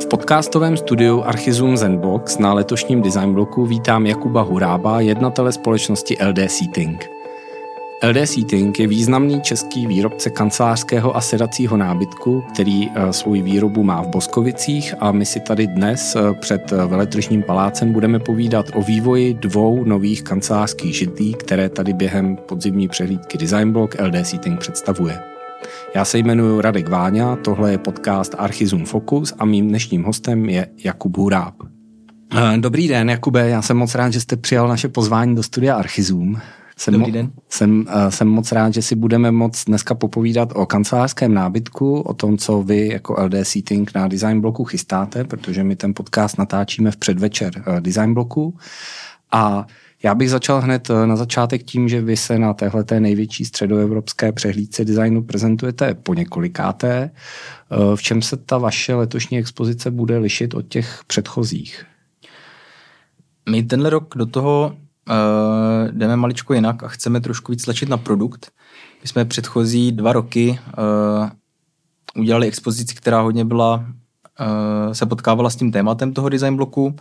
V podcastovém studiu Archizum Zenbox na letošním design bloku vítám Jakuba Hurába, jednatele společnosti LD Seating. LD Seating je významný český výrobce kancelářského a sedacího nábytku, který eh, svou výrobu má v Boskovicích a my si tady dnes eh, před eh, veletržním palácem budeme povídat o vývoji dvou nových kancelářských židlí, které tady během podzimní přehlídky Design Block LD Seating představuje. Já se jmenuji Radek Váňa, tohle je podcast Archizum Focus a mým dnešním hostem je Jakub Huráb. Dobrý den, Jakube, já jsem moc rád, že jste přijal naše pozvání do studia Archizum. Jsem Dobrý den. Jsem, jsem moc rád, že si budeme moc dneska popovídat o kancelářském nábytku, o tom, co vy jako LD Seating na Design Bloku chystáte, protože my ten podcast natáčíme v předvečer Design Bloku. A já bych začal hned na začátek tím, že vy se na téhle největší středoevropské přehlídce designu prezentujete po několikáté. V čem se ta vaše letošní expozice bude lišit od těch předchozích? My tenhle rok do toho uh, jdeme maličko jinak a chceme trošku víc tlačit na produkt. My jsme předchozí dva roky uh, udělali expozici, která hodně byla, uh, se potkávala s tím tématem toho design bloku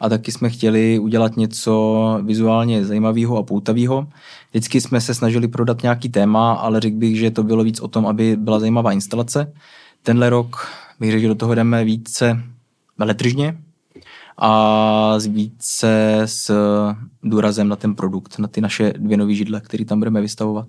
a taky jsme chtěli udělat něco vizuálně zajímavého a poutavého. Vždycky jsme se snažili prodat nějaký téma, ale řekl bych, že to bylo víc o tom, aby byla zajímavá instalace. Tenhle rok bych řekl, že do toho jdeme více veletržně, a více s důrazem na ten produkt, na ty naše dvě nové židle, které tam budeme vystavovat.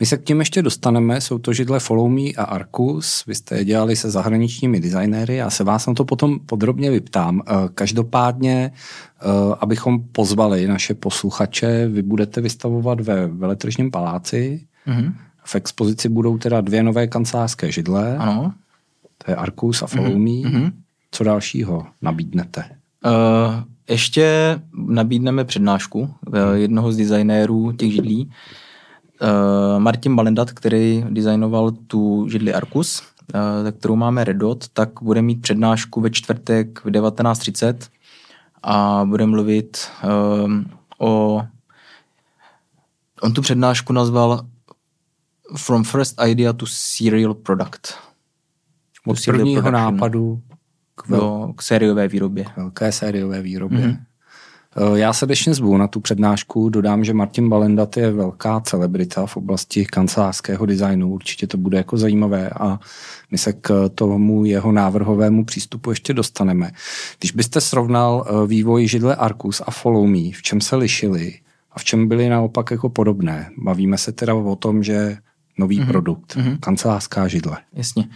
My se k tím ještě dostaneme, jsou to židle Follow Me a Arcus, vy jste je dělali se zahraničními designéry, já se vás na to potom podrobně vyptám. Eh, každopádně, eh, abychom pozvali naše posluchače, vy budete vystavovat ve veletržním paláci, mm-hmm. v expozici budou teda dvě nové kancelářské židle, ano. to je Arcus a Follow mm-hmm. Me. Mm-hmm. Co dalšího nabídnete? Uh, ještě nabídneme přednášku uh, jednoho z designérů těch židlí, uh, Martin Balendat, který designoval tu židli Arcus, uh, kterou máme Redot, tak bude mít přednášku ve čtvrtek v 19.30 a bude mluvit uh, o... On tu přednášku nazval From First Idea to Serial Product. Od prvního nápadu k, vel... k sériové výrobě. K velké sériové výrobě. Mm-hmm. Já srdečně zvu na tu přednášku. Dodám, že Martin Balendat je velká celebrita v oblasti kancelářského designu. Určitě to bude jako zajímavé a my se k tomu jeho návrhovému přístupu ještě dostaneme. Když byste srovnal eh, vývoj židle Arcus a Follow Me, v čem se lišili a v čem byly naopak jako podobné? Bavíme se teda o tom, že nový mm-hmm. produkt, mm-hmm. kancelářská židle. Jasně.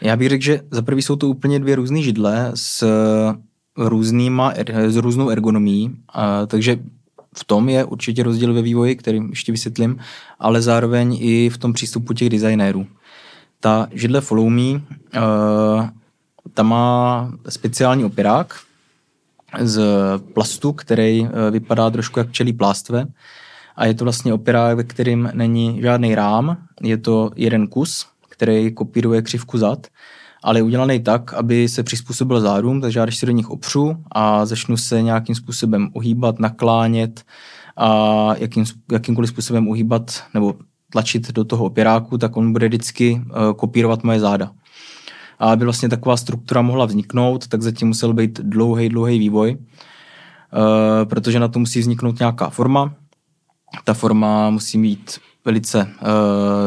Já bych řekl, že za prvý jsou to úplně dvě různé židle s různýma, s různou ergonomí, a, takže v tom je určitě rozdíl ve vývoji, který ještě vysvětlím, ale zároveň i v tom přístupu těch designérů. Ta židle Follow Me, uh, ta má speciální opirák z plastu, který uh, vypadá trošku jak včelí plástve a je to vlastně opirák, ve kterým není žádný rám, je to jeden kus, který kopíruje křivku zad, ale je udělaný tak, aby se přizpůsobil zádům, takže já když si do nich opřu a začnu se nějakým způsobem uhýbat, naklánět a jakým, jakýmkoliv způsobem uhýbat nebo tlačit do toho opiráku, tak on bude vždycky uh, kopírovat moje záda. A aby vlastně taková struktura mohla vzniknout, tak zatím musel být dlouhý, dlouhý vývoj, uh, protože na to musí vzniknout nějaká forma. Ta forma musí mít velice uh,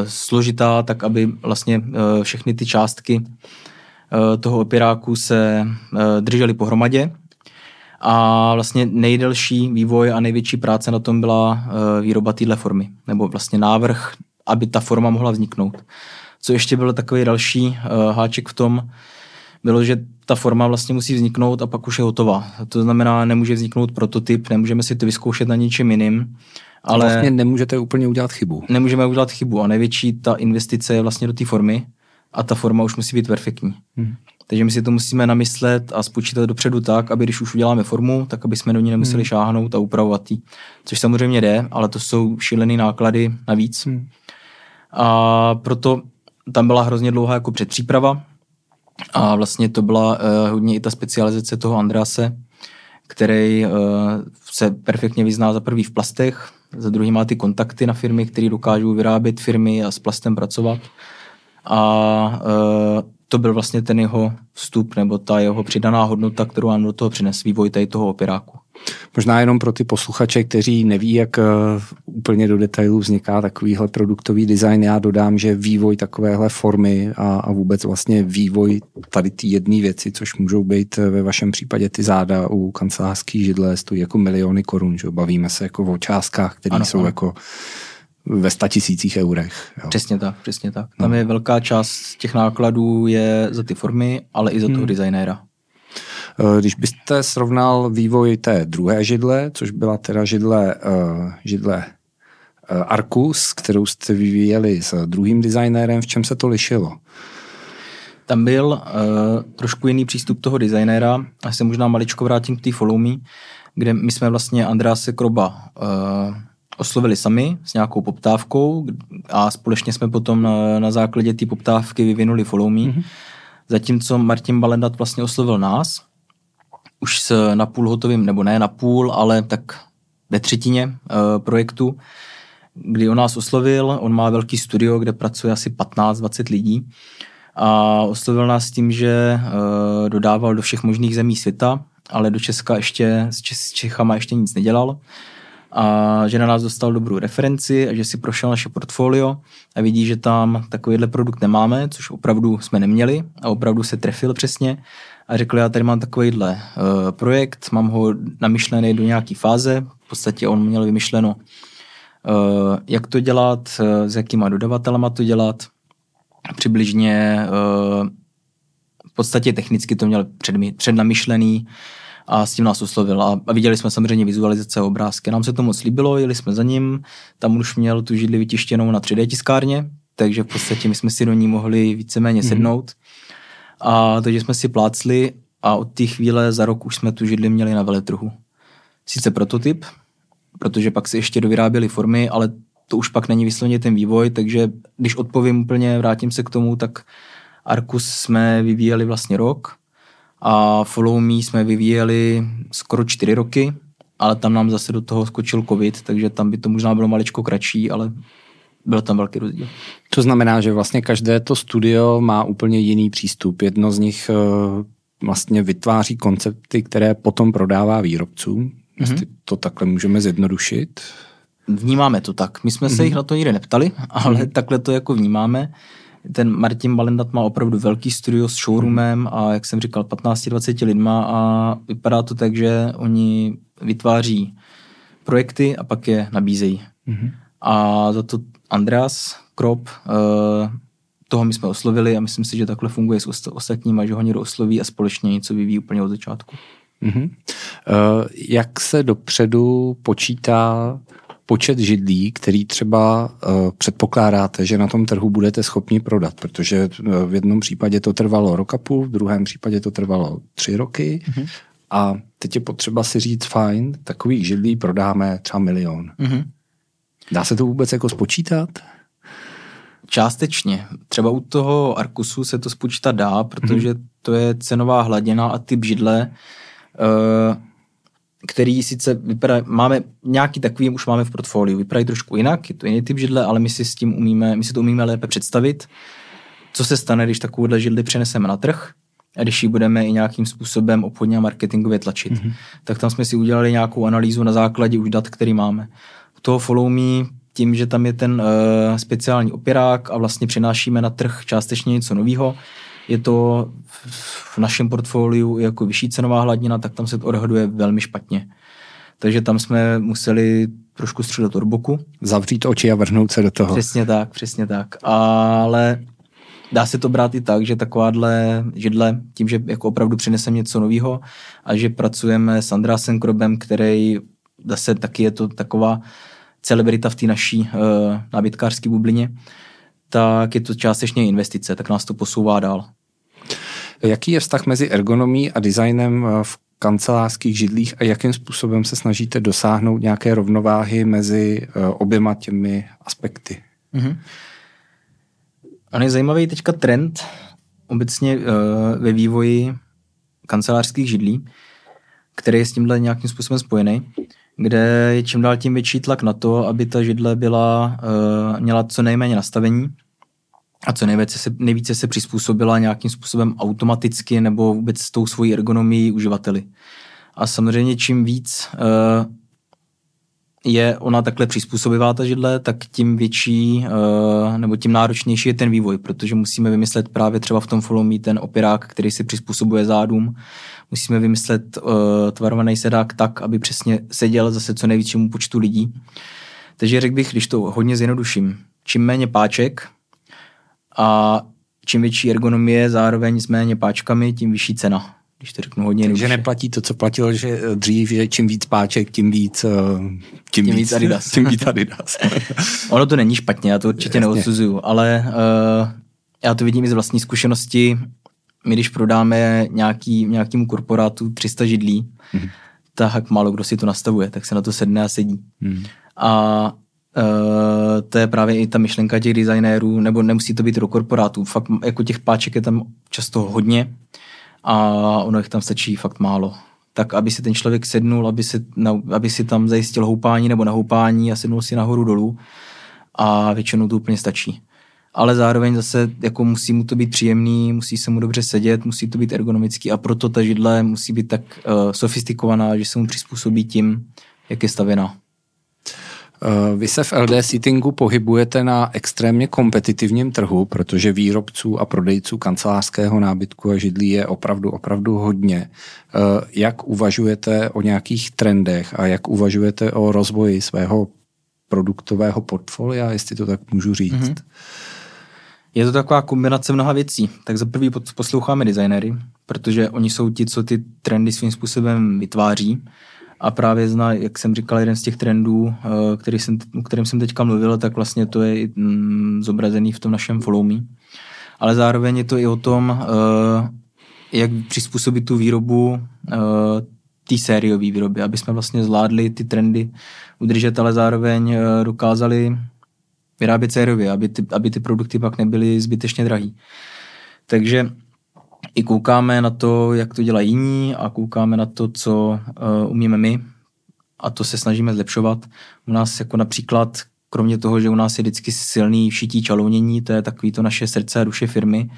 složitá, tak aby vlastně uh, všechny ty částky uh, toho opiráku se uh, držely pohromadě. A vlastně nejdelší vývoj a největší práce na tom byla uh, výroba téhle formy, nebo vlastně návrh, aby ta forma mohla vzniknout. Co ještě byl takový další uh, háček v tom, bylo, že ta forma vlastně musí vzniknout a pak už je hotová. To znamená, nemůže vzniknout prototyp, nemůžeme si to vyzkoušet na něčem jiným. Ale vlastně nemůžete úplně udělat chybu. Nemůžeme udělat chybu a největší ta investice je vlastně do té formy a ta forma už musí být perfektní. Hmm. Takže my si to musíme namyslet a spočítat dopředu tak, aby když už uděláme formu, tak aby jsme do ní nemuseli hmm. šáhnout a upravovat ji. Což samozřejmě jde, ale to jsou šílené náklady navíc. Hmm. A proto tam byla hrozně dlouhá jako předpříprava a vlastně to byla uh, hodně i ta specializace toho Andrease, který uh, se perfektně vyzná za prvý v plastech, za druhý má ty kontakty na firmy, které dokážou vyrábět firmy a s plastem pracovat. A uh, to byl vlastně ten jeho vstup nebo ta jeho přidaná hodnota, kterou nám do toho přines vývoj tady toho operáku. Možná jenom pro ty posluchače, kteří neví, jak eh, úplně do detailů vzniká takovýhle produktový design, já dodám, že vývoj takovéhle formy a, a vůbec vlastně vývoj tady ty jedné věci, což můžou být eh, ve vašem případě ty záda u kancelářských židle, stojí jako miliony korun, že bavíme se jako o částkách, které jsou ano. jako ve tisících eurech. Jo. Přesně tak, přesně tak. Tam no. je velká část těch nákladů je za ty formy, ale i za toho hmm. designéra. Eh, když byste srovnal vývoj té druhé židle, což byla teda židle, uh, židle uh, Arcus, kterou jste vyvíjeli s druhým designérem, v čem se to lišilo? Tam byl uh, trošku jiný přístup toho designéra, a se možná maličko vrátím k té Follow Me, kde my jsme vlastně Andrease Kroba uh, oslovili sami s nějakou poptávkou a společně jsme potom na, na základě té poptávky vyvinuli Follow Me. Mm-hmm. Zatímco Martin Balendat vlastně oslovil nás, už s napůl hotovým, nebo ne napůl, ale tak ve třetině uh, projektu, kdy on nás oslovil, on má velký studio, kde pracuje asi 15-20 lidí a oslovil nás tím, že uh, dodával do všech možných zemí světa, ale do Česka ještě, s Čechama ještě nic nedělal a že na nás dostal dobrou referenci a že si prošel naše portfolio a vidí, že tam takovýhle produkt nemáme, což opravdu jsme neměli a opravdu se trefil přesně a řekl, já tady mám takovýhle uh, projekt, mám ho namyšlený do nějaké fáze, v podstatě on měl vymyšleno, uh, jak to dělat, uh, s jakýma dodavatelama to dělat, přibližně uh, v podstatě technicky to měl před, přednamyšlený, a s tím nás oslovil. A, a viděli jsme samozřejmě vizualizace a obrázky. Nám se to moc líbilo, jeli jsme za ním, tam už měl tu židli vytištěnou na 3D tiskárně, takže v podstatě my jsme si do ní mohli víceméně mm-hmm. sednout. A takže jsme si plácli a od té chvíle za rok už jsme tu židli měli na veletrhu. Sice prototyp, protože pak se ještě dovyráběly formy, ale to už pak není vysloveně ten vývoj, takže když odpovím úplně, vrátím se k tomu, tak Arkus jsme vyvíjeli vlastně rok a Follow Me jsme vyvíjeli skoro čtyři roky, ale tam nám zase do toho skočil covid, takže tam by to možná bylo maličko kratší, ale byl tam velký rozdíl. To znamená, že vlastně každé to studio má úplně jiný přístup. Jedno z nich eh, vlastně vytváří koncepty, které potom prodává výrobcům. Mm-hmm. To takhle můžeme zjednodušit. Vnímáme to tak. My jsme mm-hmm. se jich na to nikdy neptali, ale mm-hmm. takhle to jako vnímáme ten Martin Balendat má opravdu velký studio s showroomem a jak jsem říkal, 15-20 lidma a vypadá to tak, že oni vytváří projekty a pak je nabízejí. Mm-hmm. A za to Andreas Krop, uh, toho my jsme oslovili a myslím si, že takhle funguje s ostatníma, že ho někdo osloví a společně něco vyvíjí úplně od začátku. Mm-hmm. Uh, jak se dopředu počítá počet židlí, který třeba uh, předpokládáte, že na tom trhu budete schopni prodat, protože uh, v jednom případě to trvalo rok a půl, v druhém případě to trvalo tři roky mm-hmm. a teď je potřeba si říct, fajn, takových židlí prodáme třeba milion. Mm-hmm. Dá se to vůbec jako spočítat? Částečně. Třeba u toho Arkusu se to spočítat dá, protože mm-hmm. to je cenová hladina a typ židle uh, který sice vypadá, máme nějaký takový, už máme v portfoliu, vypadají trošku jinak, je to jiný typ židle, ale my si s tím umíme, my si to umíme lépe představit, co se stane, když takovouhle židli přeneseme na trh a když ji budeme i nějakým způsobem obchodně a marketingově tlačit. Mm-hmm. Tak tam jsme si udělali nějakou analýzu na základě už dat, který máme. U toho Follow Me, tím, že tam je ten uh, speciální opěrák a vlastně přinášíme na trh částečně něco nového, je to v našem portfoliu jako vyšší cenová hladina, tak tam se to odhaduje velmi špatně. Takže tam jsme museli trošku střílet od boku. Zavřít oči a vrhnout se do toho. Přesně tak, přesně tak. Ale dá se to brát i tak, že takováhle židle, tím, že jako opravdu přineseme něco nového a že pracujeme s Andrásem Krobem, který zase taky je to taková celebrita v té naší uh, nábytkářské bublině, tak je to částečně investice, tak nás to posouvá dál. Jaký je vztah mezi ergonomí a designem eh, v kancelářských židlích a jakým způsobem se snažíte dosáhnout nějaké rovnováhy mezi eh, oběma těmi aspekty? Mm-hmm. On je zajímavý teďka trend obecně uh, ve vývoji kancelářských židlí, který je s tímhle nějakým způsobem spojený, kde je čím dál tím větší tlak na to, aby ta židle byla, uh, měla co nejméně nastavení, a co nejvíce se, nejvíce se přizpůsobila nějakým způsobem automaticky nebo vůbec s tou svojí ergonomií uživateli. A samozřejmě čím víc uh, je ona takhle přizpůsobivá ta židle, tak tím větší uh, nebo tím náročnější je ten vývoj, protože musíme vymyslet právě třeba v tom follow me ten opirák, který si přizpůsobuje zádům. Musíme vymyslet uh, tvarovaný sedák tak, aby přesně seděl zase co největšímu počtu lidí. Takže řekl bych, když to hodně zjednoduším, čím méně páček a čím větší ergonomie zároveň s méně páčkami, tím vyšší cena když to řeknu hodně Takže neplatí to, co platilo, že dřív, že čím víc páček, tím víc, eh, tím, tím víc, Adidas. Tím víc Adidas. ono to není špatně, já to určitě neodsuzuju, ale uh, já to vidím i z vlastní zkušenosti. My, když prodáme nějaký, nějakému korporátu 300 židlí, hmm. tak málo kdo si to nastavuje, tak se na to sedne a sedí. Hmm. A Uh, to je právě i ta myšlenka těch designérů, nebo nemusí to být do korporátů. Fakt jako těch páček je tam často hodně a ono jich tam stačí fakt málo. Tak, aby si ten člověk sednul, aby si, na, aby si tam zajistil houpání nebo nahoupání a sednul si nahoru dolů a většinou to úplně stačí. Ale zároveň zase jako musí mu to být příjemný, musí se mu dobře sedět, musí to být ergonomický a proto ta židle musí být tak uh, sofistikovaná, že se mu přizpůsobí tím, jak je stavěná. Eh, vy se v LD Seatingu pohybujete na extrémně kompetitivním trhu, protože výrobců a prodejců kancelářského nábytku a židlí je opravdu, opravdu hodně. Eh, jak uvažujete o nějakých trendech a jak uvažujete o rozvoji svého produktového portfolia, jestli to tak můžu říct? Mm-hmm. Je to taková kombinace mnoha věcí. Tak za prvý posloucháme designéry, protože oni jsou ti, co ty trendy svým způsobem vytváří a právě zná, jak jsem říkal, jeden z těch trendů, eh, který jsem, o kterém jsem teďka mluvil, tak vlastně to je mm, zobrazený v tom našem Follow Me. Ale zároveň je to i o tom, eh, jak přizpůsobit tu výrobu eh, té sériové výroby, aby jsme vlastně zvládli ty trendy udržet, ale zároveň dokázali vyrábět sériově, aby ty, aby ty produkty pak nebyly zbytečně drahý. Takže i koukáme na to, jak to dělají jiní a koukáme na to, co uh, umíme my a to se snažíme zlepšovat. U nás jako například, kromě toho, že u nás je vždycky silný šití čalounění, to je takový to naše srdce a duše firmy,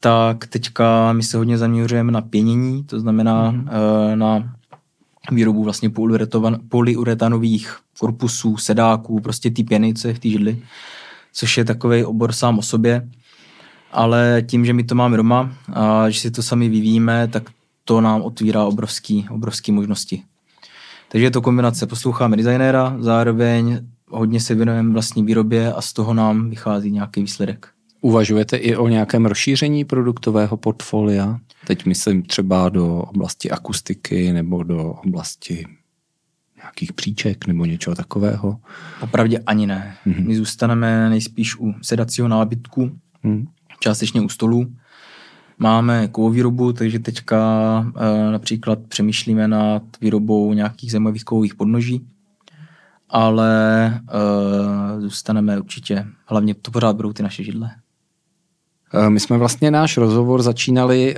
tak teďka my se hodně zaměřujeme na pěnění, to znamená mm-hmm. uh, na výrobu vlastně polyuretanových korpusů, sedáků, prostě ty pěny, co je v té židli, což je takový obor sám o sobě ale tím, že my to máme doma a že si to sami vyvíjíme, tak to nám otvírá obrovský, obrovský možnosti. Takže je to kombinace, posloucháme designéra, zároveň hodně se věnujeme vlastní výrobě a z toho nám vychází nějaký výsledek. Uvažujete i o nějakém rozšíření produktového portfolia? Teď myslím třeba do oblasti akustiky nebo do oblasti nějakých příček nebo něčeho takového? Opravdu ani ne. Mm-hmm. My zůstaneme nejspíš u sedacího nábytku, mm částečně u stolů. Máme kovovýrobu, takže teďka e, například přemýšlíme nad výrobou nějakých zajímavých kovových podnoží, ale e, zůstaneme určitě, hlavně to pořád budou ty naše židle. Eh, my jsme vlastně náš rozhovor začínali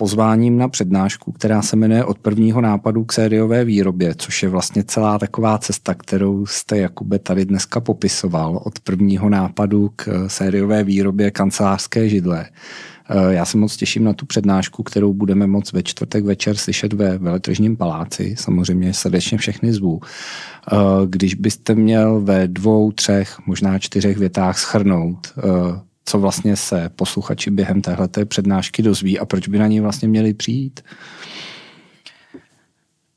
pozváním na přednášku, která se jmenuje Od prvního nápadu k sériové výrobě, což je vlastně celá taková cesta, kterou jste, Jakube, tady dneska popisoval. Od prvního nápadu k sériové výrobě kancelářské židle. Eh, já se moc těším na tu přednášku, kterou budeme moc ve čtvrtek večer slyšet ve Veletržním paláci. Samozřejmě srdečně všechny zvu. Eh, když byste měl ve dvou, třech, možná čtyřech větách schrnout co vlastně se posluchači během téhleté přednášky dozví a proč by na ní vlastně měli přijít?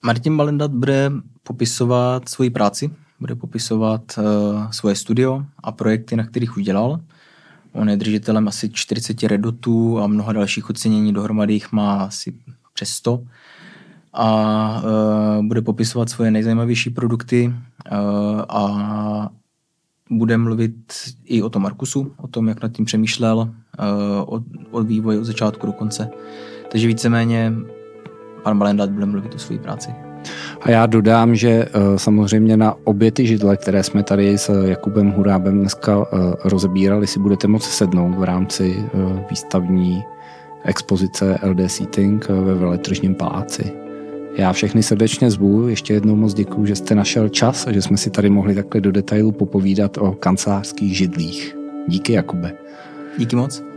Martin Balendat bude popisovat svoji práci, bude popisovat uh, svoje studio a projekty, na kterých udělal. On je držitelem asi 40 redotů a mnoha dalších ocenění, dohromady jich má asi přes 100. A uh, bude popisovat svoje nejzajímavější produkty uh, a bude mluvit i o tom Markusu, o tom, jak nad tím přemýšlel, eh, o, o vývoji od začátku do konce. Takže víceméně pan Balendat bude mluvit o své práci. A já dodám, že eh, samozřejmě na obě ty židle, které jsme tady s Jakubem Hurábem dneska eh, rozebírali, si budete moct sednout v rámci výstavní expozice LD Seating ve Veletržním paláci. Já všechny srdečně zvu, ještě jednou moc děkuji, že jste našel čas a že jsme si tady mohli takhle do detailu popovídat o kancelářských židlích. Díky, Jakube. Díky moc.